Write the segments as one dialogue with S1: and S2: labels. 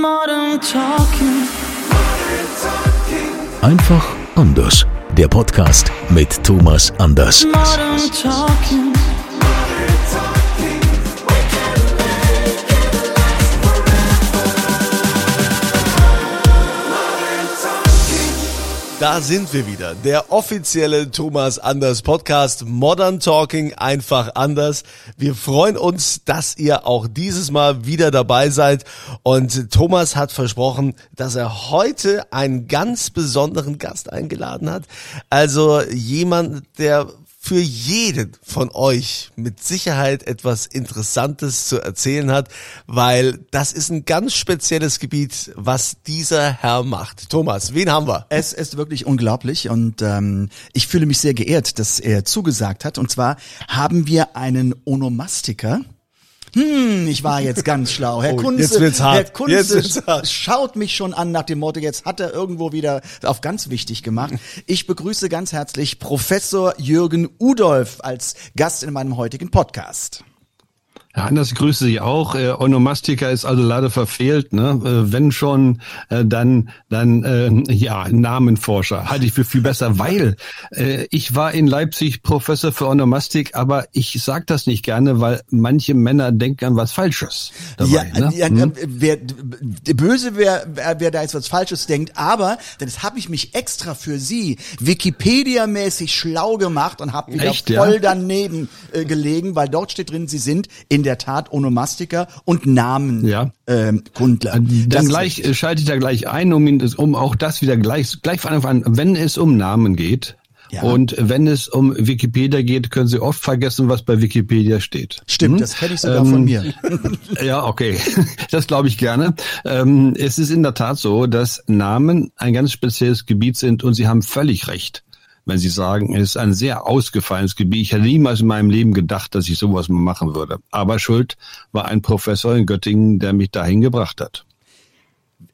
S1: Modern Talking.
S2: Einfach anders. Der Podcast mit Thomas Anders.
S1: Modern Talking.
S3: Da sind wir wieder. Der offizielle Thomas Anders Podcast Modern Talking einfach anders. Wir freuen uns, dass ihr auch dieses Mal wieder dabei seid. Und Thomas hat versprochen, dass er heute einen ganz besonderen Gast eingeladen hat. Also jemand, der für jeden von euch mit Sicherheit etwas Interessantes zu erzählen hat, weil das ist ein ganz spezielles Gebiet, was dieser Herr macht. Thomas, wen haben wir?
S4: Es ist wirklich unglaublich und ähm, ich fühle mich sehr geehrt, dass er zugesagt hat. Und zwar haben wir einen Onomastiker. Hm, ich war jetzt ganz schlau. Herr
S3: Oh,
S4: Kunze. Herr Kunze schaut mich schon an nach dem Motto, jetzt hat er irgendwo wieder auf ganz wichtig gemacht. Ich begrüße ganz herzlich Professor Jürgen Udolf als Gast in meinem heutigen Podcast.
S5: Herr Anders, grüße Sie auch. Äh, Onomastika ist also leider verfehlt. Ne? Äh, wenn schon, äh, dann, dann äh, ja, Namenforscher halte ich für viel besser, weil äh, ich war in Leipzig Professor für Onomastik, aber ich sage das nicht gerne, weil manche Männer denken an was Falsches dabei.
S4: ja,
S5: ne?
S4: ja,
S5: Hm?
S4: äh, wer, böse, wer, wer da jetzt was Falsches denkt, aber das habe ich mich extra für Sie Wikipedia-mäßig schlau gemacht und habe wieder
S5: Echt, ja?
S4: voll daneben äh, gelegen, weil dort steht drin, Sie sind in der Tat Onomastiker und Namenkundler.
S5: Ja.
S4: Ähm, Kundler.
S5: Dann gleich
S4: richtig.
S5: äh, schalte ich da gleich ein, um, ihn, um auch das wieder gleich, gleich von Anfang an, wenn es um Namen geht.
S4: Ja.
S5: Und wenn es um Wikipedia geht, können Sie oft vergessen, was bei Wikipedia steht.
S4: Stimmt,
S5: Hm?
S4: das kenne ich sogar von mir.
S5: Ja, okay. Das glaube ich gerne. Ähm, es ist in der Tat so, dass Namen ein ganz spezielles Gebiet sind und Sie haben völlig recht, wenn Sie sagen, es ist ein sehr ausgefallenes Gebiet. Ich hätte niemals in meinem Leben gedacht, dass ich sowas machen würde. Aber Schuld war ein Professor in Göttingen, der mich dahin gebracht hat.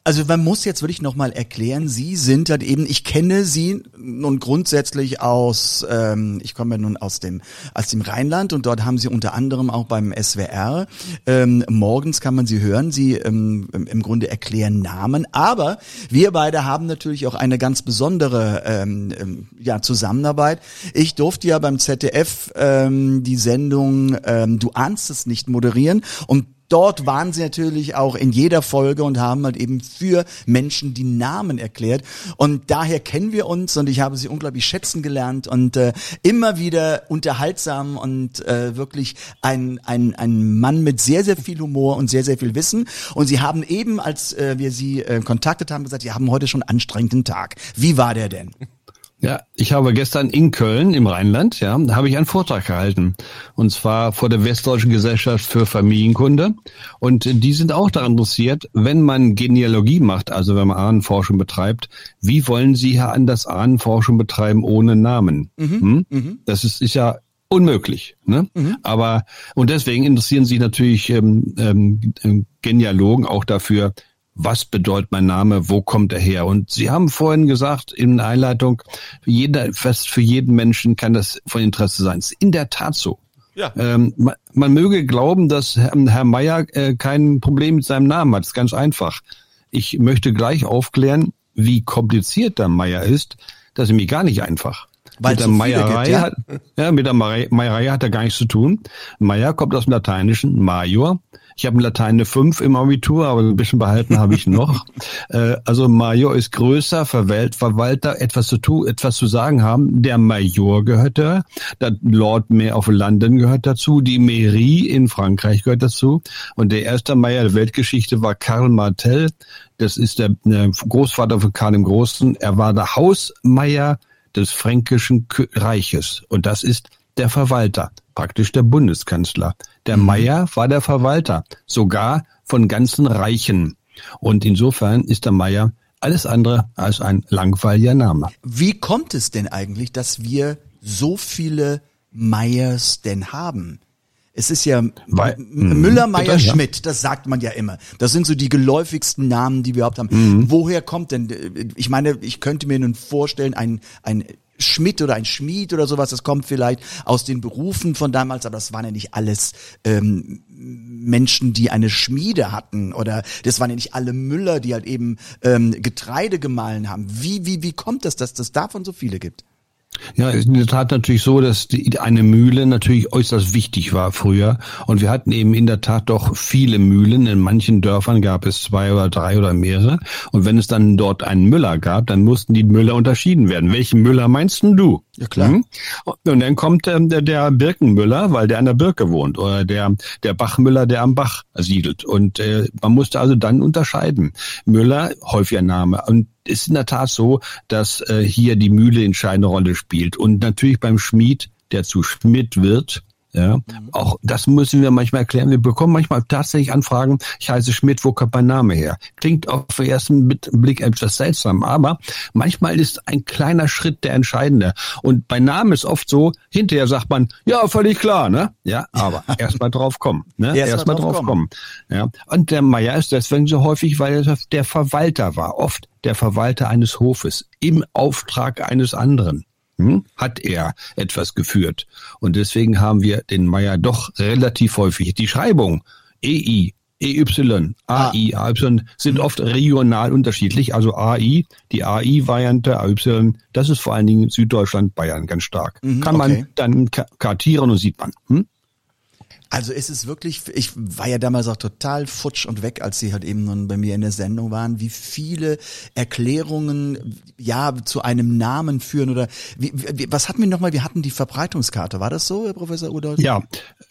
S4: Also man muss jetzt wirklich nochmal erklären, Sie sind halt eben, ich kenne Sie nun grundsätzlich aus, ähm, ich komme ja nun aus dem, aus dem Rheinland und dort haben Sie unter anderem auch beim SWR, ähm, morgens kann man Sie hören, Sie ähm, im Grunde erklären Namen, aber wir beide haben natürlich auch eine ganz besondere ähm, ähm, ja, Zusammenarbeit. Ich durfte ja beim ZDF ähm, die Sendung ähm, Du ahnst es nicht moderieren und Dort waren sie natürlich auch in jeder Folge und haben halt eben für Menschen die Namen erklärt. Und daher kennen wir uns und ich habe sie unglaublich schätzen gelernt und äh, immer wieder unterhaltsam und äh, wirklich ein, ein, ein Mann mit sehr, sehr viel Humor und sehr, sehr viel Wissen. Und sie haben eben, als äh, wir sie äh, kontaktet haben, gesagt, sie haben heute schon einen anstrengenden Tag. Wie war der denn?
S5: Ja, ich habe gestern in Köln im Rheinland, ja, habe ich einen Vortrag gehalten. Und zwar vor der Westdeutschen Gesellschaft für Familienkunde. Und die sind auch daran interessiert, wenn man Genealogie macht, also wenn man Ahnenforschung betreibt, wie wollen Sie Herr Anders Ahnenforschung betreiben ohne Namen? hm? Das ist, ist ja unmöglich. Ne? Aber und deswegen interessieren sich natürlich ähm, ähm, Genealogen auch dafür, was bedeutet mein Name, wo kommt er her? Und Sie haben vorhin gesagt in der Einleitung, jeder, fast für jeden Menschen kann das von Interesse sein. Ist in der Tat so.
S3: Ja.
S5: Ähm, man, man möge glauben, dass Herr, Herr Meier äh, kein Problem mit seinem Namen hat. Das ist ganz einfach. Ich möchte gleich aufklären, wie kompliziert der Meier ist. Das ist nämlich gar nicht einfach.
S4: Weil
S5: mit der Meierei
S4: gibt, ja?
S5: hat, ja, mit der Meier- Meierei hat er gar nichts zu tun. Meier kommt aus dem Lateinischen, Major. Ich habe in Latein eine 5 im Abitur, aber ein bisschen behalten habe ich noch. Äh, also Major ist größer, Verwalt, Verwalter, etwas zu tun, etwas zu sagen haben. Der Major gehört da, der Lord Mayor of London gehört dazu, die Mairie in Frankreich gehört dazu. Und der erste Major der Weltgeschichte war Karl Martel. Das ist der, der Großvater von Karl dem Großen. Er war der Hausmeier des fränkischen Reiches. Und das ist der Verwalter, praktisch der Bundeskanzler. Der
S4: Mhm.
S5: Meier war der Verwalter, sogar von ganzen Reichen. Und insofern ist der Meier alles andere als ein langweiliger Name.
S4: Wie kommt es denn eigentlich, dass wir so viele Meyers denn haben? Es ist ja
S5: Weil- Mhm.
S4: Müller, Meyer,
S5: Bitte, ja.
S4: Schmidt, das sagt man ja immer. Das sind so die geläufigsten Namen, die wir überhaupt haben.
S5: Mhm.
S4: Woher kommt denn, äh, ich meine, ich könnte mir nun vorstellen, ein, ein Schmidt oder ein Schmied oder sowas, das kommt vielleicht aus den Berufen von damals, aber das waren ja nicht alles ähm, Menschen, die eine Schmiede hatten oder das waren ja nicht alle Müller, die halt eben ähm, Getreide gemahlen haben. Wie, wie, wie kommt das, dass das davon so viele gibt?
S5: Ja, ist in der Tat natürlich so, dass die, eine Mühle natürlich äußerst wichtig war früher. Und wir hatten eben in der Tat doch viele Mühlen. In manchen Dörfern gab es zwei oder drei oder mehrere. Und wenn es dann dort einen Müller gab, dann mussten die Müller unterschieden werden. Welchen Müller meinst denn du?
S4: Ja, klar.
S5: Hm? Und dann kommt ähm, der, der Birkenmüller, weil der an der Birke wohnt. Oder der, der Bachmüller, der am Bach siedelt. Und äh, man musste also dann unterscheiden. Müller, häufiger Name. Und ist in der Tat so, dass äh, hier die Mühle entscheidende Rolle spielt. Und natürlich beim Schmied, der zu Schmidt wird, ja, auch das müssen wir manchmal erklären. Wir bekommen manchmal tatsächlich Anfragen, ich heiße Schmidt, wo kommt mein Name her? Klingt auf den ersten Blick etwas seltsam, aber manchmal ist ein kleiner Schritt der entscheidende. Und bei Namen ist oft so, hinterher sagt man, ja, völlig klar, ne? Ja, aber erstmal drauf kommen, ne?
S4: Erst mal
S5: Erstmal
S4: drauf
S5: drauf
S4: kommen.
S5: kommen. Ja. Und der Meier ist deswegen so häufig, weil er der Verwalter war, oft der Verwalter eines Hofes im Auftrag eines anderen. Hm? Hat er etwas geführt. Und deswegen haben wir den Meier doch relativ häufig. Die Schreibung EI, EY, AI, AY sind oft regional unterschiedlich. Also AI, die AI-Variante, AY, das ist vor allen Dingen Süddeutschland, Bayern ganz stark. Kann
S4: okay.
S5: man dann ka- kartieren und sieht man. Hm?
S4: Also ist es wirklich, ich war ja damals auch total futsch und weg, als sie halt eben nun bei mir in der Sendung waren, wie viele Erklärungen ja zu einem Namen führen oder wie, was hatten wir nochmal? Wir hatten die Verbreitungskarte, war das so, Herr Professor Udolf?
S5: Ja,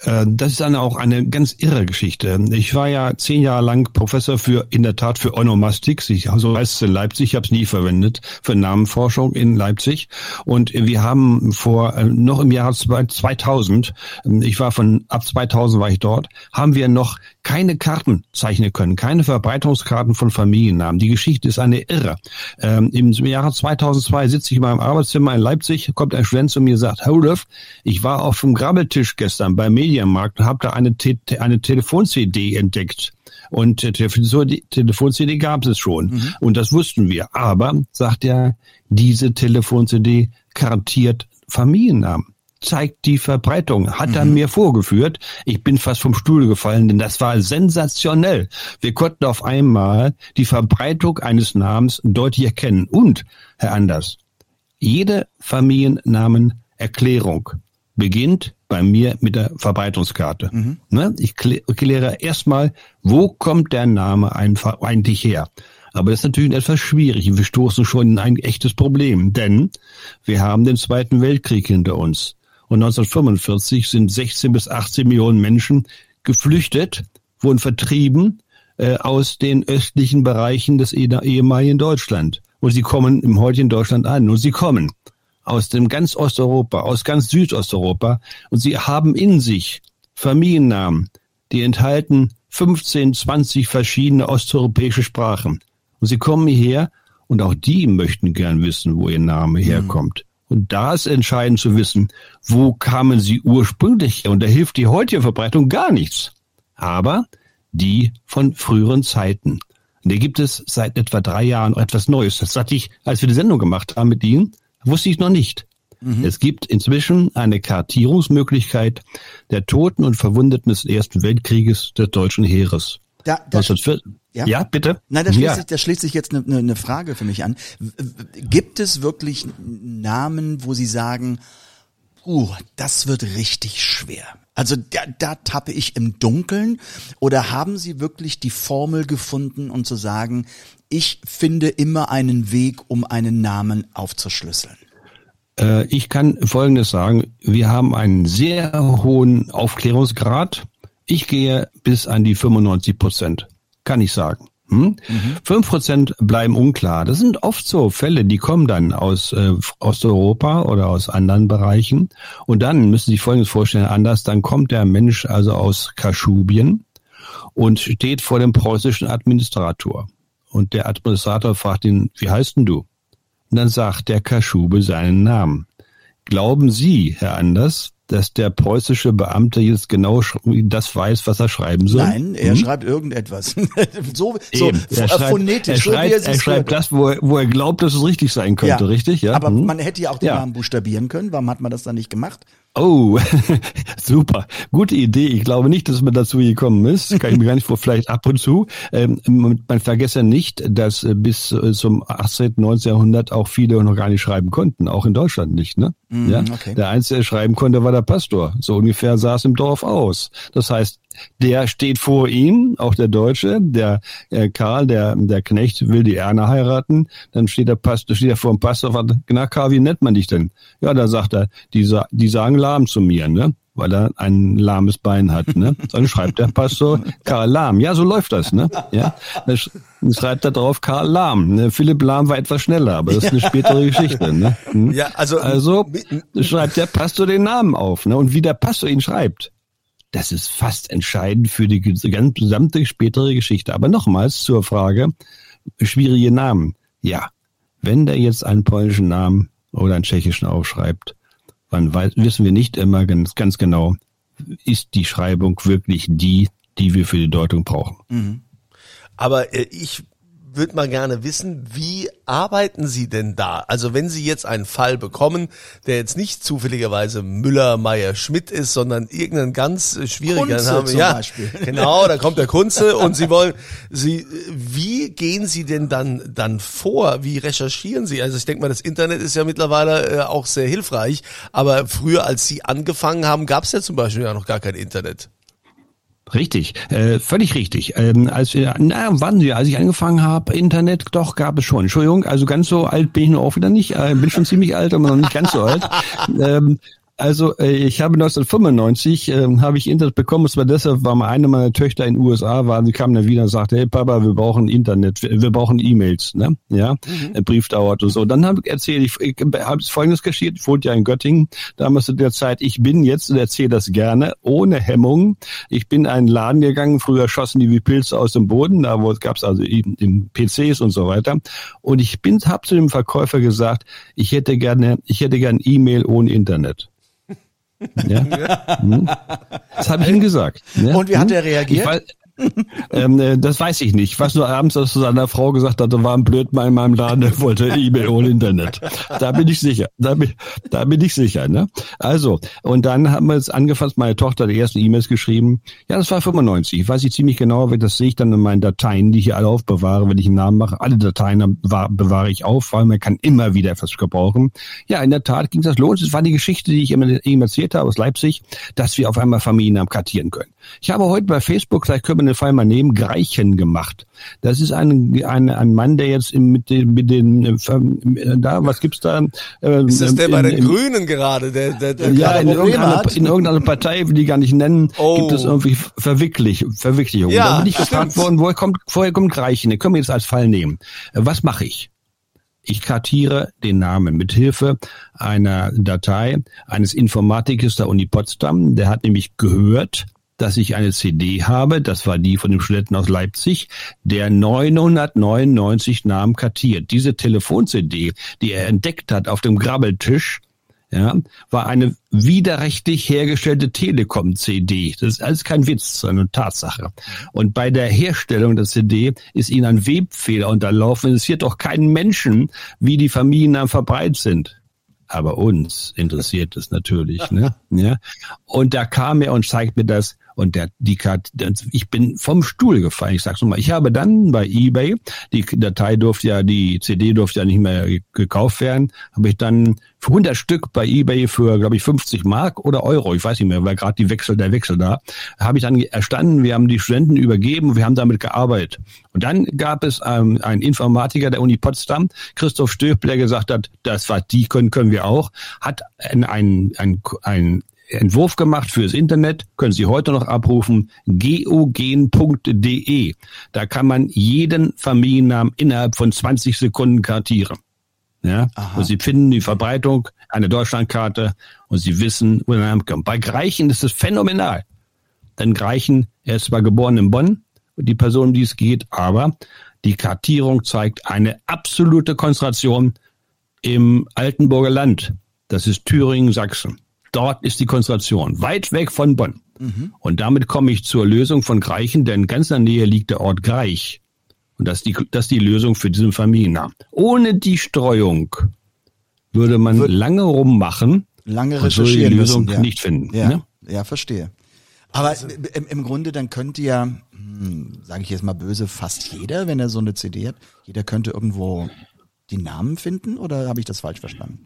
S5: äh, das ist dann auch eine ganz irre Geschichte. Ich war ja zehn Jahre lang Professor für, in der Tat für Onomastik. Ich, also heißt es in Leipzig, ich habe es nie verwendet, für Namenforschung in Leipzig. Und wir haben vor, äh, noch im Jahr 2000, äh, ich war von, ab 2000 war ich dort, haben wir noch keine Karten zeichnen können, keine Verbreitungskarten von Familiennamen. Die Geschichte ist eine irre. Ähm, Im Jahre 2002 sitze ich in meinem Arbeitszimmer in Leipzig, kommt ein Student zu mir und sagt, Rudolf, ich war auf dem Grabbeltisch gestern beim Medienmarkt und habe da eine, Te eine Telefon-CD entdeckt. Und äh, Telefon- Telefon-CD gab es schon. Und das wussten wir. Aber, sagt er, diese Telefon-CD kartiert Familiennamen zeigt die Verbreitung. Hat er mir vorgeführt. Ich bin fast vom Stuhl gefallen, denn das war sensationell. Wir konnten auf einmal die Verbreitung eines Namens deutlich erkennen. Und, Herr Anders, jede Familiennamenerklärung beginnt bei mir mit der Verbreitungskarte. Ne? Ich klä- kläre erstmal, wo kommt der Name eigentlich her? Aber das ist natürlich etwas schwierig. Wir stoßen schon in ein echtes Problem, denn wir haben den Zweiten Weltkrieg hinter uns. Und 1945 sind 16 bis 18 Millionen Menschen geflüchtet, wurden vertrieben äh, aus den östlichen Bereichen des eh- ehemaligen Deutschland. Und sie kommen im heutigen Deutschland an. Und sie kommen aus dem ganz Osteuropa, aus ganz Südosteuropa. Und sie haben in sich Familiennamen, die enthalten 15, 20 verschiedene osteuropäische Sprachen. Und sie kommen hierher und auch die möchten gern wissen, wo ihr Name herkommt. Und da ist entscheidend zu wissen, wo kamen sie ursprünglich her. Und da hilft die heutige Verbreitung gar nichts. Aber die von früheren Zeiten. Und da gibt es seit etwa drei Jahren etwas Neues. Das hatte ich, als wir die Sendung gemacht haben mit Ihnen, wusste ich noch nicht. Es gibt inzwischen eine Kartierungsmöglichkeit der Toten und Verwundeten des Ersten Weltkrieges des deutschen Heeres.
S4: Da, da,
S5: 1940
S4: Ja?
S5: ja? bitte?
S4: Nein, da schließt,
S5: ja.
S4: sich, da schließt sich jetzt eine, eine, eine Frage für mich an. Gibt es wirklich Namen, wo Sie sagen, uh, das wird richtig schwer? Also da, da tappe ich im Dunkeln oder haben Sie wirklich die Formel gefunden und zu sagen, ich finde immer einen Weg, um einen Namen aufzuschlüsseln?
S5: Äh, ich kann Folgendes sagen. Wir haben einen sehr hohen Aufklärungsgrad. Ich gehe bis an die 95 Prozent. Kann ich sagen. Hm? Prozent bleiben unklar. Das sind oft so Fälle, die kommen dann aus äh, Osteuropa oder aus anderen Bereichen. Und dann müssen Sie sich Folgendes vorstellen, anders, dann kommt der Mensch also aus Kaschubien und steht vor dem preußischen Administrator. Und der Administrator fragt ihn, wie heißt denn du? Und dann sagt der Kaschube seinen Namen. Glauben Sie, Herr Anders, dass der preußische Beamte jetzt genau das weiß, was er schreiben soll?
S4: Nein, er
S5: Hm?
S4: schreibt irgendetwas. so so
S5: Eben. Er schreibt,
S4: phonetisch,
S5: er
S4: so
S5: schreibt,
S4: er
S5: er
S4: sich
S5: schreibt das, wo er, wo er glaubt, dass es richtig sein könnte, richtig? Ja.
S4: Aber
S5: Hm?
S4: man hätte ja auch den
S5: Ja.
S4: Namen buchstabieren können. Warum hat man das dann nicht gemacht?
S5: Oh, super. Gute Idee. Ich glaube nicht, dass man dazu gekommen ist. Kann ich mir gar nicht vor, vielleicht ab und zu. Ähm, man vergesse nicht, dass äh, bis äh, zum 18., 19. Jahrhundert auch viele noch gar nicht schreiben konnten. Auch in Deutschland nicht, ne? ja.
S4: okay.
S5: Der Einzige, der schreiben konnte, war der Pastor. So ungefähr sah es im Dorf aus. Das heißt, der steht vor ihm, auch der Deutsche, der äh, Karl, der, der Knecht will die Erna heiraten, dann steht der Pastor, steht er vor dem Pastor und fragt, na Karl, wie nennt man dich denn? Ja, da sagt er, die, sa die sagen lahm zu mir, ne? Weil er ein lahmes Bein hat, ne? Dann schreibt der Pastor Karl Lahm. Ja, so läuft das, ne? Ja. Dann schreibt er drauf Karl Lahm. Ne? Philipp Lahm war etwas schneller, aber das ist eine spätere Geschichte, ne? Hm?
S3: Ja, also,
S5: Also schreibt der Pastor den Namen auf, ne? Und wie der Pastor ihn schreibt, das ist fast entscheidend für die gesamte spätere Geschichte. Aber nochmals zur Frage, schwierige Namen. Ja, wenn der jetzt einen polnischen Namen oder einen tschechischen aufschreibt, dann weiß, wissen wir nicht immer ganz, ganz genau, ist die Schreibung wirklich die, die wir für die Deutung brauchen.
S3: Aber äh, ich würde mal gerne wissen, wie arbeiten Sie denn da? Also wenn Sie jetzt einen Fall bekommen, der jetzt nicht zufälligerweise Müller, Meyer, Schmidt ist, sondern irgendeinen ganz schwierigen
S4: Kunze
S3: haben.
S4: zum
S3: ja,
S4: Beispiel.
S3: genau, da kommt der Kunze und Sie wollen, Sie, wie gehen Sie denn dann dann vor? Wie recherchieren Sie? Also ich denke mal, das Internet ist ja mittlerweile äh, auch sehr hilfreich, aber früher, als Sie angefangen haben, gab es ja zum Beispiel ja noch gar kein Internet.
S5: Richtig, äh, völlig richtig. Ähm, als wir, na, wann wir, als ich angefangen habe, Internet, doch gab es schon. Entschuldigung, also ganz so alt bin ich nur auch wieder nicht. Äh, bin schon ziemlich alt, aber noch nicht ganz so alt. Ähm, also äh, ich habe 1995 ähm, habe ich Internet bekommen. Es war deshalb, weil eine meiner Töchter in den USA war. Sie kam dann wieder und sagte, hey Papa, wir brauchen Internet, wir, wir brauchen E-Mails, ne? Ja, ein Brief dauert und so. Dann habe ich erzählt, ich, ich habe Folgendes geschieht. Ich wohnte ja in Göttingen damals zu der Zeit. Ich bin jetzt und erzähle das gerne ohne Hemmung. Ich bin in einen Laden gegangen. Früher schossen die wie Pilze aus dem Boden. Da gab es also eben eben PCs und so weiter. Und ich bin, habe zu dem Verkäufer gesagt, ich hätte gerne, ich hätte gerne E-Mail ohne Internet. Ja. Hm. Das habe ich ihm gesagt. Ne?
S4: Und wie hat
S5: Hm?
S4: er reagiert?
S5: Ich weiß, ähm, äh, das weiß ich nicht. Ich weiß nur abends, dass zu seiner Frau gesagt hat, da war ein Blödmann in meinem Laden, der wollte E-Mail ohne Internet. Da bin ich sicher. Da bin, da bin ich sicher. Ne? Also, und dann haben wir jetzt angefasst, meine Tochter hat die ersten E-Mails geschrieben. Ja, das war 95. Ich weiß nicht ziemlich genau, das sehe ich dann in meinen Dateien, die ich hier alle aufbewahre, wenn ich einen Namen mache. Alle Dateien bewahr- bewahre ich auf, weil man kann immer wieder etwas gebrauchen. Ja, in der Tat ging das los. Es war die Geschichte, die ich immer eben erzählt habe aus Leipzig, dass wir auf einmal Familien kartieren können. Ich habe heute bei Facebook, vielleicht können wir den Fall mal nehmen, Greichen gemacht. Das ist ein, ein, ein Mann, der jetzt mit den, mit den äh, äh, da, was gibt's da? Ähm,
S3: Ist das der
S5: in-
S3: bei den
S5: in-
S3: Grünen gerade? Der, der, der
S5: ja, in irgendeiner, in irgendeiner Partei, die gar nicht nennen,
S3: Oh.
S5: gibt es irgendwie Verwicklich, Verwicklichung.
S3: Ja,
S5: da bin ich gefragt worden, woher kommt, woher kommt Greichen? Den können wir jetzt als Fall nehmen. Was mache ich? Ich kartiere den Namen mit Hilfe einer Datei eines Informatikers der Uni Potsdam. Der hat nämlich gehört, dass ich eine CD habe, das war die von dem Studenten aus Leipzig, der 999 Namen kartiert. Diese Telefon-CD, die er entdeckt hat auf dem Grabbeltisch, ja, war eine widerrechtlich hergestellte Telekom-CD. Das ist alles kein Witz, sondern Tatsache. Und bei der Herstellung der CD ist ihnen ein Webfehler unterlaufen. Es interessiert doch keinen Menschen, wie die Familiennamen verbreitet sind. Aber uns interessiert es natürlich, ne? Ja. Und da kam er und zeigt mir das und der, die Karte, ich bin vom Stuhl gefallen. Ich sag's nochmal. Ich habe dann bei eBay, die Datei durfte ja, die CD durfte ja nicht mehr gekauft werden, habe ich dann für 100 Stück bei eBay für, glaube ich, 50 Mark oder Euro, ich weiß nicht mehr, weil gerade die Wechsel, der Wechsel da, habe ich dann erstanden, wir haben die Studenten übergeben, wir haben damit gearbeitet. Und dann gab es ähm, einen Informatiker der Uni Potsdam, Christoph Stöb, der gesagt hat, das war die können, können wir auch, hat ein, ein, ein, ein Entwurf gemacht fürs Internet, können Sie heute noch abrufen, geogen.de. Da kann man jeden Familiennamen innerhalb von 20 Sekunden kartieren. Ja, und Sie finden die Verbreitung, eine Deutschlandkarte und Sie wissen, wo der Name kommt. Bei Greichen ist es phänomenal. Denn Greichen, er ist zwar geboren in Bonn, die Person, um die es geht, aber die Kartierung zeigt eine absolute Konzentration im Altenburger Land. Das ist Thüringen, Sachsen. Dort ist die Konzentration, weit weg von Bonn. Und damit komme ich zur Lösung von Greichen, denn ganz in der Nähe liegt der Ort Greich. Und das ist die, das ist die Lösung für diesen Familiennamen. Ohne die Streuung würde man
S4: Wird-
S5: lange rummachen
S4: Lange
S5: und würde die Lösung
S4: müssen. Ja.
S5: nicht finden.
S4: Ja,
S5: Ne?
S4: ja verstehe. Aber im, im Grunde, dann könnte ja, hm, sage ich jetzt mal böse, fast jeder, wenn er so eine CD hat, jeder könnte irgendwo die Namen finden oder habe ich das falsch verstanden?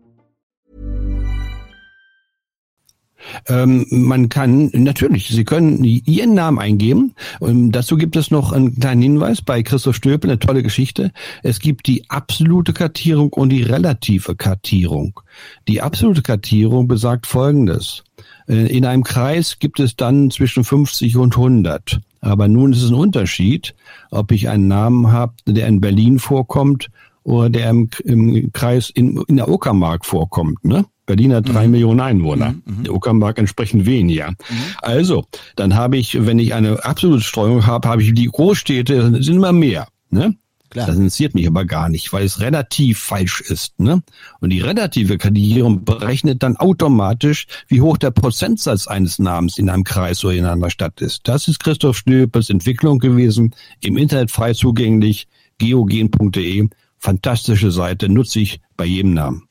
S5: Ähm, man kann, natürlich, Sie können Ihren Namen eingeben. Und dazu gibt es noch einen kleinen Hinweis bei Christoph Stöpel, eine tolle Geschichte. Es gibt die absolute Kartierung und die relative Kartierung. Die absolute Kartierung besagt Folgendes. Äh, In einem Kreis gibt es dann zwischen 50 und 100. Aber nun ist es ein Unterschied, ob ich einen Namen habe, der in Berlin vorkommt oder der im, im Kreis in, in der Uckermark vorkommt. Ne? Berlin hat drei Millionen Einwohner, der Uckermark entsprechend weniger. Also, dann habe ich, wenn ich eine absolute Streuung habe, habe ich die Großstädte, sind immer mehr. Ne?
S4: Klar.
S5: Das interessiert mich aber gar nicht, weil es relativ falsch ist. Ne? Und die relative Kartierung berechnet dann automatisch, wie hoch der Prozentsatz eines Namens in einem Kreis oder in einer Stadt ist. Das ist Christoph Stöpels Entwicklung gewesen, im Internet frei zugänglich, geogen.de. Fantastische Seite, nutze ich bei jedem Namen.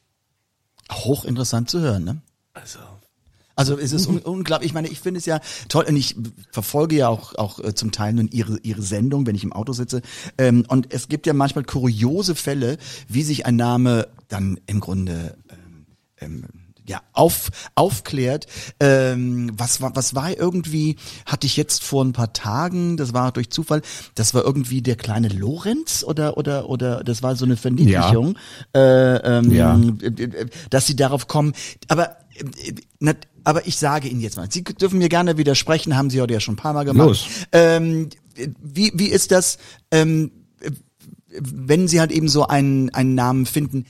S4: Hochinteressant zu hören, ne? Also. Also es ist un unglaublich. Ich meine, ich finde es ja toll und ich verfolge ja auch auch äh, zum Teil nun ihre ihre Sendung, wenn ich im Auto sitze. Ähm, und es gibt ja manchmal kuriose Fälle, wie sich ein Name dann im Grunde ähm, ähm, ja, auf, aufklärt. Ähm, was war, was war irgendwie, hatte ich jetzt vor ein paar Tagen, das war durch Zufall, das war irgendwie der kleine Lorenz oder, oder, oder, das war so eine Verniedlichung, äh, ähm,
S5: Ja.
S4: dass sie darauf kommen. Aber, äh, aber ich sage Ihnen jetzt mal, Sie dürfen mir gerne widersprechen, haben Sie heute ja schon ein paar Mal gemacht.
S5: Los.
S4: Ähm, wie, wie ist das, ähm, wenn Sie halt eben so einen, einen Namen finden,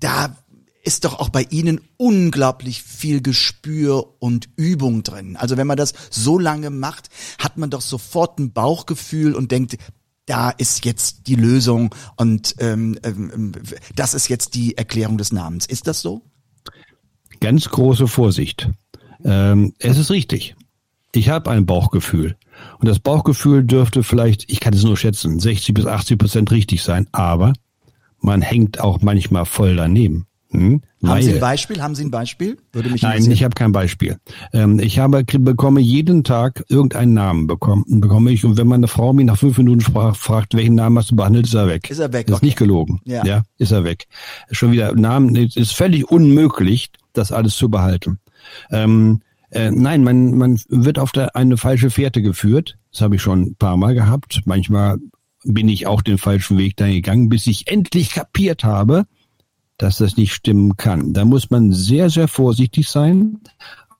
S4: da ist doch auch bei Ihnen unglaublich viel Gespür und Übung drin. Also wenn man das so lange macht, hat man doch sofort ein Bauchgefühl und denkt, da ist jetzt die Lösung und ähm, ähm, das ist jetzt die Erklärung des Namens. Ist das so?
S5: Ganz große Vorsicht. Ähm, es ist richtig. Ich habe ein Bauchgefühl. Und das Bauchgefühl dürfte vielleicht, ich kann es nur schätzen, 60 bis 80 Prozent richtig sein, aber man hängt auch manchmal voll daneben. Hm?
S4: Haben Sie ein Beispiel? Haben Sie ein Beispiel? Würde mich
S5: Nein, ich habe kein Beispiel. Ähm, ich habe bekomme jeden Tag irgendeinen Namen bekommen, bekomme ich und wenn meine Frau mich nach fünf Minuten sprach, fragt, welchen Namen hast du behandelt, ist er weg.
S4: Ist er weg,
S5: Ist
S4: okay.
S5: nicht gelogen.
S4: Ja.
S5: ja, ist er weg. Schon wieder Namen es ist völlig unmöglich, das alles zu behalten. Ähm, äh, nein, man man wird auf der, eine falsche Fährte geführt. Das habe ich schon ein paar Mal gehabt. Manchmal bin ich auch den falschen Weg dann gegangen, bis ich endlich kapiert habe, dass das nicht stimmen kann. Da muss man sehr, sehr vorsichtig sein,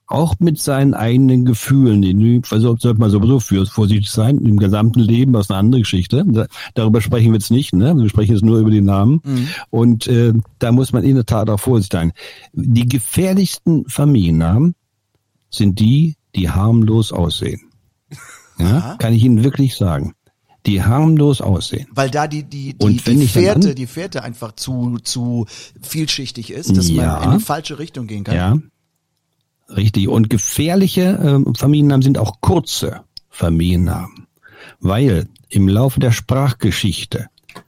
S5: auch mit seinen eigenen Gefühlen, also sollte man sowieso für, vorsichtig sein, im gesamten Leben, das ist eine andere Geschichte. Da, darüber sprechen wir jetzt nicht, ne? Wir sprechen jetzt nur über die Namen. Mhm. Und äh, da muss man in der Tat auch vorsichtig sein. Die gefährlichsten Familiennamen sind die, die harmlos aussehen. Ja, kann ich Ihnen wirklich sagen die harmlos aussehen.
S4: Weil da die, die, die, die Fährte, an, die Fährte einfach zu, zu vielschichtig ist, dass ja, man in die falsche Richtung gehen kann.
S5: Ja, richtig. Und gefährliche äh, Familiennamen sind auch kurze Familiennamen. Weil im Laufe der Sprachgeschichte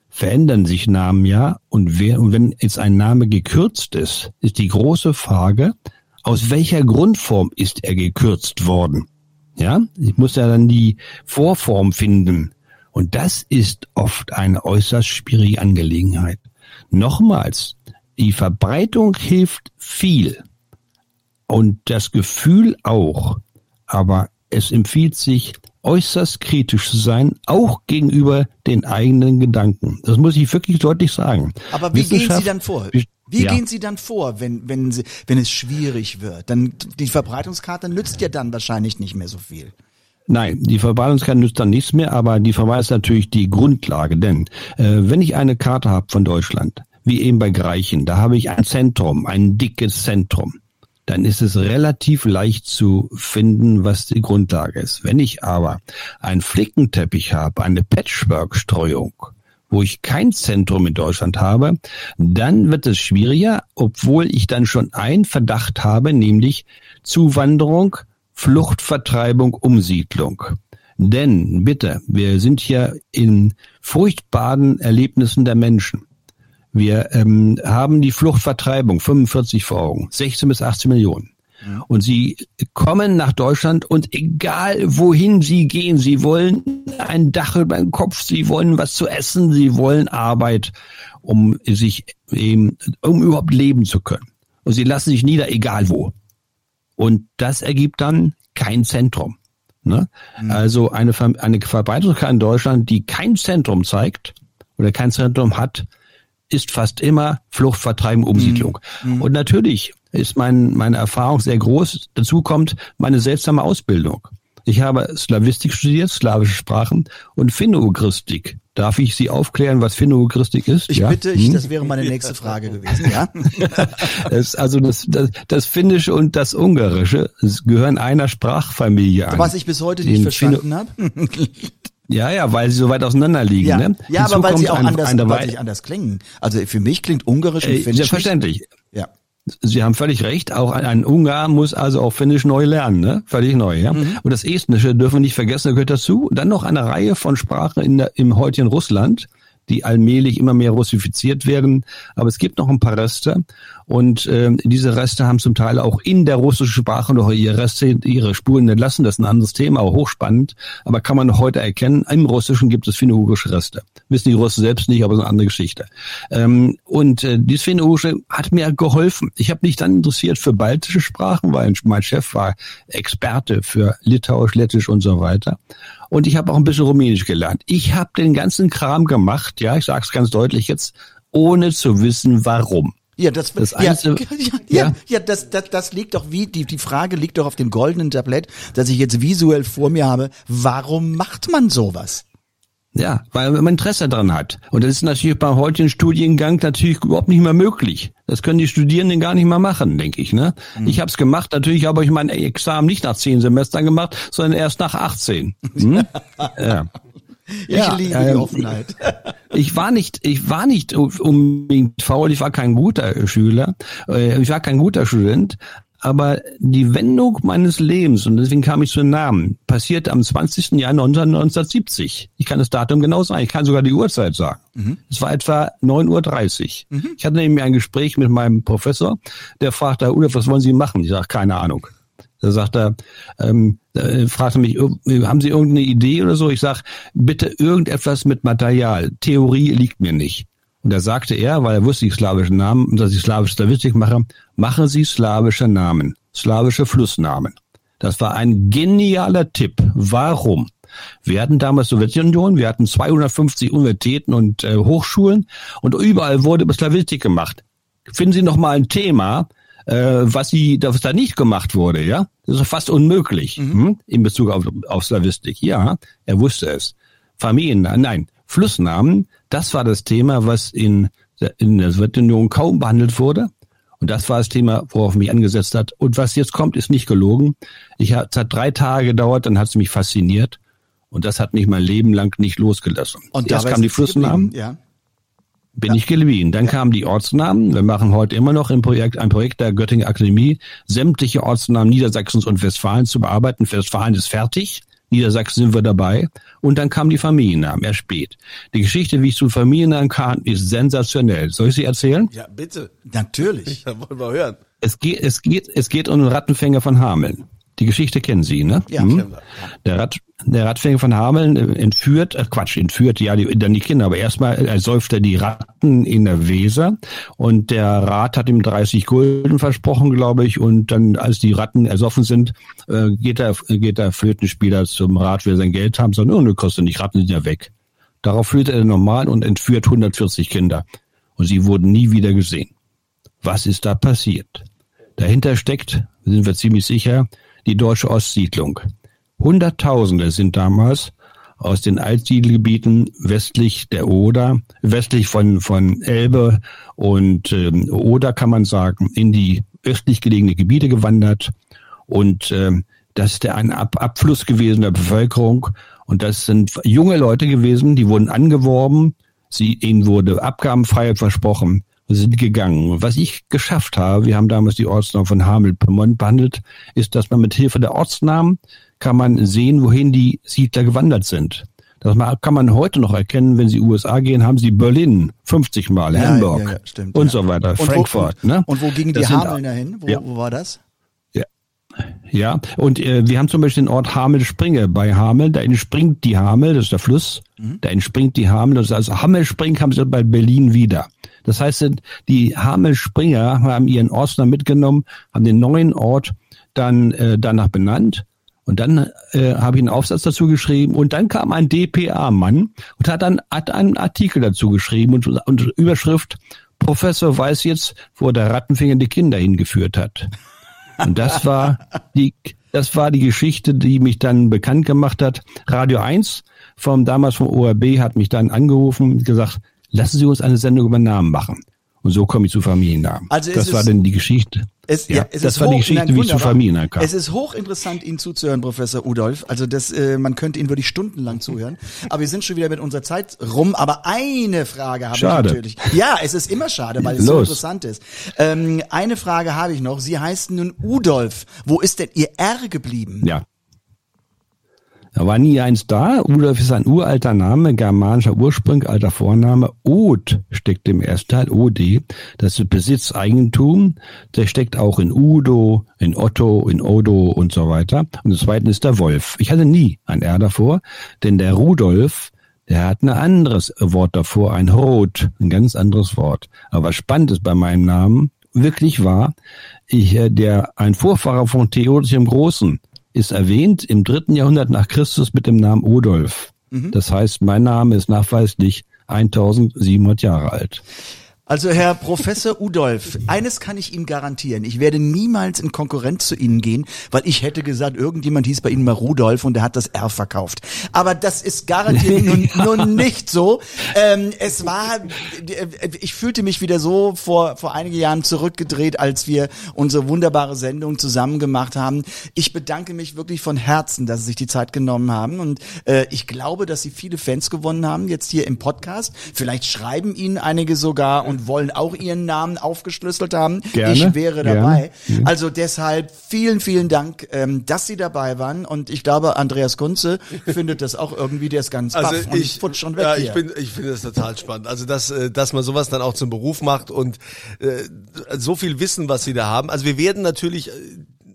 S5: verändern sich Namen ja und, wer, und wenn jetzt ein Name gekürzt ist, ist die große Frage, aus welcher Grundform ist er gekürzt worden? Ja, ich muss ja dann die Vorform finden. Und das ist oft eine äußerst schwierige Angelegenheit. Nochmals, die Verbreitung hilft viel und das Gefühl auch, aber es empfiehlt sich, äußerst kritisch zu sein, auch gegenüber den eigenen Gedanken. Das muss ich wirklich deutlich sagen.
S4: Aber wie gehen Sie dann vor? Wie ja. gehen Sie dann vor, wenn, wenn, Sie, wenn es schwierig wird? Dann, die Verbreitungskarte nützt ja dann wahrscheinlich nicht mehr so viel.
S5: Nein, die Verwaltungskarte nützt dann nichts mehr, aber die Verwahrung ist natürlich die Grundlage. Denn äh, wenn ich eine Karte habe von Deutschland, wie eben bei Greichen, da habe ich ein Zentrum, ein dickes Zentrum, dann ist es relativ leicht zu finden, was die Grundlage ist. Wenn ich aber einen Flickenteppich habe, eine Patchwork-Streuung, wo ich kein Zentrum in Deutschland habe, dann wird es schwieriger, obwohl ich dann schon einen Verdacht habe, nämlich Zuwanderung Flucht, Vertreibung, Umsiedlung. Denn, bitte, wir sind hier in furchtbaren Erlebnissen der Menschen. Wir ähm, haben die Fluchtvertreibung 45 vor Augen, 16 bis 18 Millionen. Und sie kommen nach Deutschland und egal wohin sie gehen, sie wollen ein Dach über den Kopf, sie wollen was zu essen, sie wollen Arbeit, um sich eben, um überhaupt leben zu können. Und sie lassen sich nieder, egal wo. Und das ergibt dann kein Zentrum. Ne? Mhm. Also eine, eine Verbreitungskarte in Deutschland, die kein Zentrum zeigt oder kein Zentrum hat, ist fast immer Flucht, Vertreiben, Umsiedlung. Mhm. mhm. Und natürlich ist mein, meine Erfahrung sehr groß. Dazu kommt meine seltsame Ausbildung. Ich habe Slavistik studiert, slawische Sprachen und Finno-Ugristik. Darf ich Sie aufklären, was Finno-Ugristik ist?
S4: Ich
S5: ja?
S4: bitte, ich, hm? das wäre meine nächste Frage gewesen, ja?
S5: das, also das, das, das Finnische und das Ungarische gehören einer Sprachfamilie an.
S4: Was ich bis heute nicht verstanden habe.
S5: Ja, ja, weil sie so weit auseinander liegen.
S4: Ja,
S5: ne?
S4: ja aber weil sie auch ein, anders, weil sie anders klingen. Also für mich klingt Ungarisch und
S5: äh, Finnisch. Selbstverständlich.
S4: Ja.
S5: Sie haben völlig recht. Auch ein, ein Ungar muss also auch Finnisch neu lernen, ne? Völlig neu, ja. Mhm. Und das Estnische dürfen wir nicht vergessen, gehört dazu. Dann noch eine Reihe von Sprachen in der, im heutigen Russland, die allmählich immer mehr russifiziert werden. Aber es gibt noch ein paar Reste. Und äh, diese Reste haben zum Teil auch in der russischen Sprache noch ihre Reste, ihre Spuren entlassen. Das ist ein anderes Thema, auch hochspannend. Aber kann man heute erkennen, im Russischen gibt es finno-ugrische Reste. Wissen die Russen selbst nicht, aber es ist eine andere Geschichte. Ähm, und äh, dieses finno-ugrische hat mir geholfen. Ich habe mich dann interessiert für baltische Sprachen, weil mein Chef war Experte für Litauisch, Lettisch und so weiter. Und ich habe auch ein bisschen Rumänisch gelernt. Ich habe den ganzen Kram gemacht, ja, ich sage es ganz deutlich jetzt, ohne zu wissen, warum.
S4: Ja, das, das ja, Einzige, ja, ja, ja, das, das, das liegt doch wie, die, die Frage liegt doch auf dem goldenen Tablett, das ich jetzt visuell vor mir habe. Warum macht man sowas?
S5: Ja, weil man Interesse daran hat. Und das ist natürlich beim heutigen Studiengang natürlich überhaupt nicht mehr möglich. Das können die Studierenden gar nicht mehr machen, denke ich. Ne? Mhm. Ich habe es gemacht, natürlich habe ich mein Examen nicht nach zehn Semestern gemacht, sondern erst nach 18. Hm?
S4: ja. Ich ja, liebe ähm, die Offenheit.
S5: Ich war nicht, ich war nicht unbedingt faul, ich war kein guter Schüler, äh, ich war kein guter Student, aber die Wendung meines Lebens, und deswegen kam ich zu den Namen, passierte am 20. Januar 1970. Ich kann das Datum genau sagen, ich kann sogar die Uhrzeit sagen. Mhm. Es war etwa 9.30 Uhr. Mhm. Ich hatte nämlich ein Gespräch mit meinem Professor, der fragte, Udo, was wollen Sie machen? Ich sage, keine Ahnung. Da sagt er, ähm, äh, fragte mich, haben Sie irgendeine Idee oder so? Ich sag, bitte irgendetwas mit Material. Theorie liegt mir nicht. Und da sagte er, weil er wusste die slawischen Namen dass ich slawische Statistik mache, machen Sie slawische Namen, slawische Flussnamen. Das war ein genialer Tipp. Warum? Wir hatten damals Sowjetunion, wir hatten 250 Universitäten und äh, Hochschulen und überall wurde über Slavistik gemacht. Finden Sie noch mal ein Thema, äh, was sie, was da nicht gemacht wurde, ja? Das ist fast unmöglich hm? in Bezug auf, auf Slavistik. Ja, er wusste es. Familiennamen, nein, Flussnamen, das war das Thema, was in, der- in der Sowjetunion kaum behandelt wurde. Und das war das Thema, worauf mich angesetzt hat. Und was jetzt kommt, ist nicht gelogen. Ich es hat drei Tage gedauert, dann hat es mich fasziniert. Und das hat mich mein Leben lang nicht losgelassen.
S4: Und
S5: Erst kamen die Flussnamen,
S4: Ja.
S5: bin ich geblieben. Dann kamen die Ortsnamen. Wir machen heute immer noch ein Projekt, ein Projekt der Göttingen Akademie, sämtliche Ortsnamen Niedersachsens und Westfalens zu bearbeiten. Westfalen ist fertig. Niedersachsen sind wir dabei. Und dann kamen die Familiennamen, erst spät. Die Geschichte, wie ich zu Familiennamen kam, ist sensationell. Soll ich sie erzählen?
S3: Ja, bitte.
S4: Natürlich.
S3: Da wollen wir hören.
S5: Es geht, es geht, es geht um den Rattenfänger von Hameln. Die Geschichte kennen Sie, ne?
S4: Ja,
S5: Hm?
S3: wir.
S5: Der, Rat, der Rattenfänger von Hameln äh, entführt, äh, Quatsch, entführt, ja, die, dann die Kinder, aber erstmal ersäuft er die Ratten in der Weser und der Rat hat ihm 30 Gulden versprochen, glaube ich, und dann, als die Ratten ersoffen sind, äh, geht der, geht der Flötenspieler zum Rat, will sein Geld haben, sagt, oh, ne, kostet nicht, Ratten sind ja weg. Darauf flötet er normal und entführt 140 Kinder. Und sie wurden nie wieder gesehen. Was ist da passiert? Dahinter steckt, sind wir ziemlich sicher, die deutsche Ostsiedlung. Hunderttausende sind damals aus den Altsiedelgebieten westlich der Oder, westlich von, von Elbe und ähm, Oder kann man sagen, in die östlich gelegene Gebiete gewandert. Und ähm, das ist der ein Ab Abfluss gewesen der Bevölkerung. Und das sind junge Leute gewesen, die wurden angeworben, sie, ihnen wurde Abgabenfreiheit versprochen sind gegangen. Was ich geschafft habe, wir haben damals die Ortsnamen von Hamel-Pyrmont behandelt, ist, dass man mit Hilfe der Ortsnamen kann man sehen, wohin die Siedler gewandert sind. Das kann man heute noch erkennen, wenn Sie USA gehen, haben Sie Berlin 50 Mal,
S4: Ja,
S5: Hamburg
S4: ja, ja, stimmt,
S5: und
S4: ja.
S5: so weiter,
S4: Und wo-
S5: Frankfurt.
S4: und,
S5: ne?
S4: Und wo gingen die
S5: Das sind-
S4: Hameln dahin? Wo,
S5: Ja.
S4: wo war das?
S5: Ja, und äh, wir haben zum Beispiel den Ort Hamel-Springe. Bei Hamel, da entspringt die Hamel, das ist der Fluss, da entspringt die Hamel, das ist also Hamel-Spring haben sie bei Berlin wieder. Das heißt, die Hamel-Springer haben ihren Ortsnamen mitgenommen, haben den neuen Ort dann äh, danach benannt. Und dann äh, habe ich einen Aufsatz dazu geschrieben und dann kam ein DPA-Mann und hat dann hat einen Artikel dazu geschrieben und, und Überschrift Professor weiß jetzt, wo der Rattenfinger die Kinder hingeführt hat. Und das war die, das war die Geschichte, die mich dann bekannt gemacht hat. Radio 1 vom damals vom ORB hat mich dann angerufen und gesagt, lassen Sie uns eine Sendung über Namen machen. Und so komme ich zu Familiennamen.
S4: Also
S5: das war dann die Geschichte.
S4: Es,
S5: ja,
S4: es
S5: das war die Geschichte,
S4: nein,
S5: wie ich zu. Familiennamen kam.
S4: Es ist hochinteressant, Ihnen zuzuhören, Professor Udolf. Also das, äh, man könnte Ihnen wirklich stundenlang zuhören. Aber wir sind schon wieder mit unserer Zeit rum. Aber eine Frage habe
S5: Schade.
S4: ich natürlich. Ja, es ist immer schade, weil es so
S5: Los.
S4: interessant ist. Ähm, eine Frage habe ich noch. Sie heißen nun Udolf. Wo ist denn Ihr R geblieben?
S5: Ja. Da war nie eins da. Rudolf ist ein uralter Name, germanischer Ursprung, alter Vorname. Od steckt im ersten Teil, OD. Das ist Besitz, Eigentum. Der steckt auch in Udo, in Otto, in Odo und so weiter. Und das zweite ist der Wolf. Ich hatte nie ein R davor, denn der Rudolf, der hat ein anderes Wort davor, ein Rot, ein ganz anderes Wort. Aber was spannend ist bei meinem Namen, wirklich war, ich, äh, der, ein Vorfahrer von Theodosius dem Großen, ist erwähnt im dritten Jahrhundert nach Christus mit dem Namen Odolf. Das heißt, mein Name ist nachweislich 1700 Jahre alt.
S4: Also Herr Professor Udolf, eines kann ich Ihnen garantieren. Ich werde niemals in Konkurrenz zu Ihnen gehen, weil ich hätte gesagt, irgendjemand hieß bei Ihnen mal Rudolf und der hat das R verkauft. Aber das ist garantiert nun, nun nicht so. Ähm, es war, ich fühlte mich wieder so vor, vor einigen Jahren zurückgedreht, als wir unsere wunderbare Sendung zusammen gemacht haben. Ich bedanke mich wirklich von Herzen, dass Sie sich die Zeit genommen haben und äh, ich glaube, dass Sie viele Fans gewonnen haben, jetzt hier im Podcast. Vielleicht schreiben Ihnen einige sogar und wollen auch ihren Namen aufgeschlüsselt haben.
S5: Gerne,
S4: ich wäre
S5: gerne.
S4: dabei. Also deshalb vielen, vielen Dank, ähm, dass Sie dabei waren. Und ich glaube, Andreas Kunze findet das auch irgendwie, der ist ganz baff
S3: Also
S4: und
S3: ich,
S4: futsch und weg
S3: ja,
S4: hier.
S3: ich bin, ich finde das total spannend. Also dass, äh, dass man sowas dann auch zum Beruf macht und äh, so viel Wissen, was sie da haben. Also wir werden natürlich äh,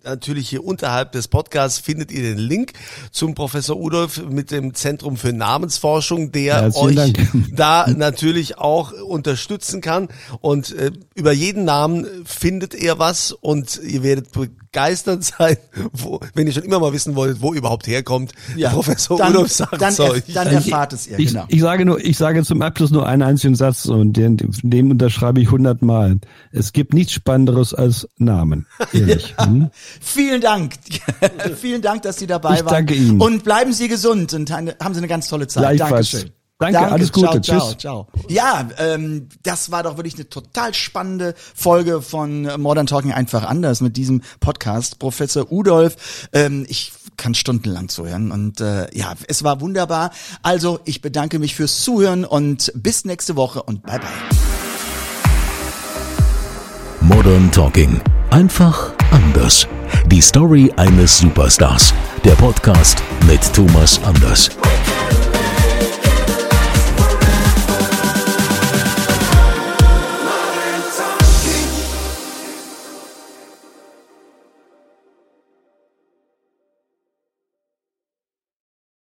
S3: natürlich hier unterhalb des Podcasts findet ihr den Link zum Professor Udolf mit dem Zentrum für Namensforschung, der
S5: Herzlichen
S3: euch
S5: Dank.
S3: da natürlich auch unterstützen kann. Und äh, über jeden Namen findet er was und ihr werdet begeistert sein, wo, wenn ihr schon immer mal wissen wolltet, wo überhaupt herkommt.
S4: Ja,
S3: Professor
S4: dann,
S3: Udolf sagt
S4: dann,
S3: euch.
S4: dann erfahrt es ihr,
S5: Ich,
S4: genau.
S5: ich sage nur, ich sage zum Abschluss nur einen einzigen Satz und den, dem unterschreibe ich hundertmal. Es gibt nichts Spannenderes als Namen. Ehrlich. Hm?
S4: Vielen Dank. Vielen Dank, dass Sie dabei
S5: Ich
S4: waren.
S5: danke Ihnen.
S4: Und bleiben Sie gesund und haben Sie eine ganz tolle Zeit.
S5: Gleichfalls.
S4: Dankeschön.
S5: Danke, alles Gute.
S4: Ciao, ciao,
S5: Tschüss.
S4: ciao. Ja, ähm, das war doch wirklich eine total spannende Folge von Modern Talking einfach anders mit diesem Podcast. Professor Udolf, ähm, ich kann stundenlang zuhören und äh, ja, es war wunderbar. Also, ich bedanke mich fürs Zuhören und bis nächste Woche und bye bye.
S2: Modern Talking. Einfach anders. Die Story eines Superstars. Der Podcast mit Thomas Anders.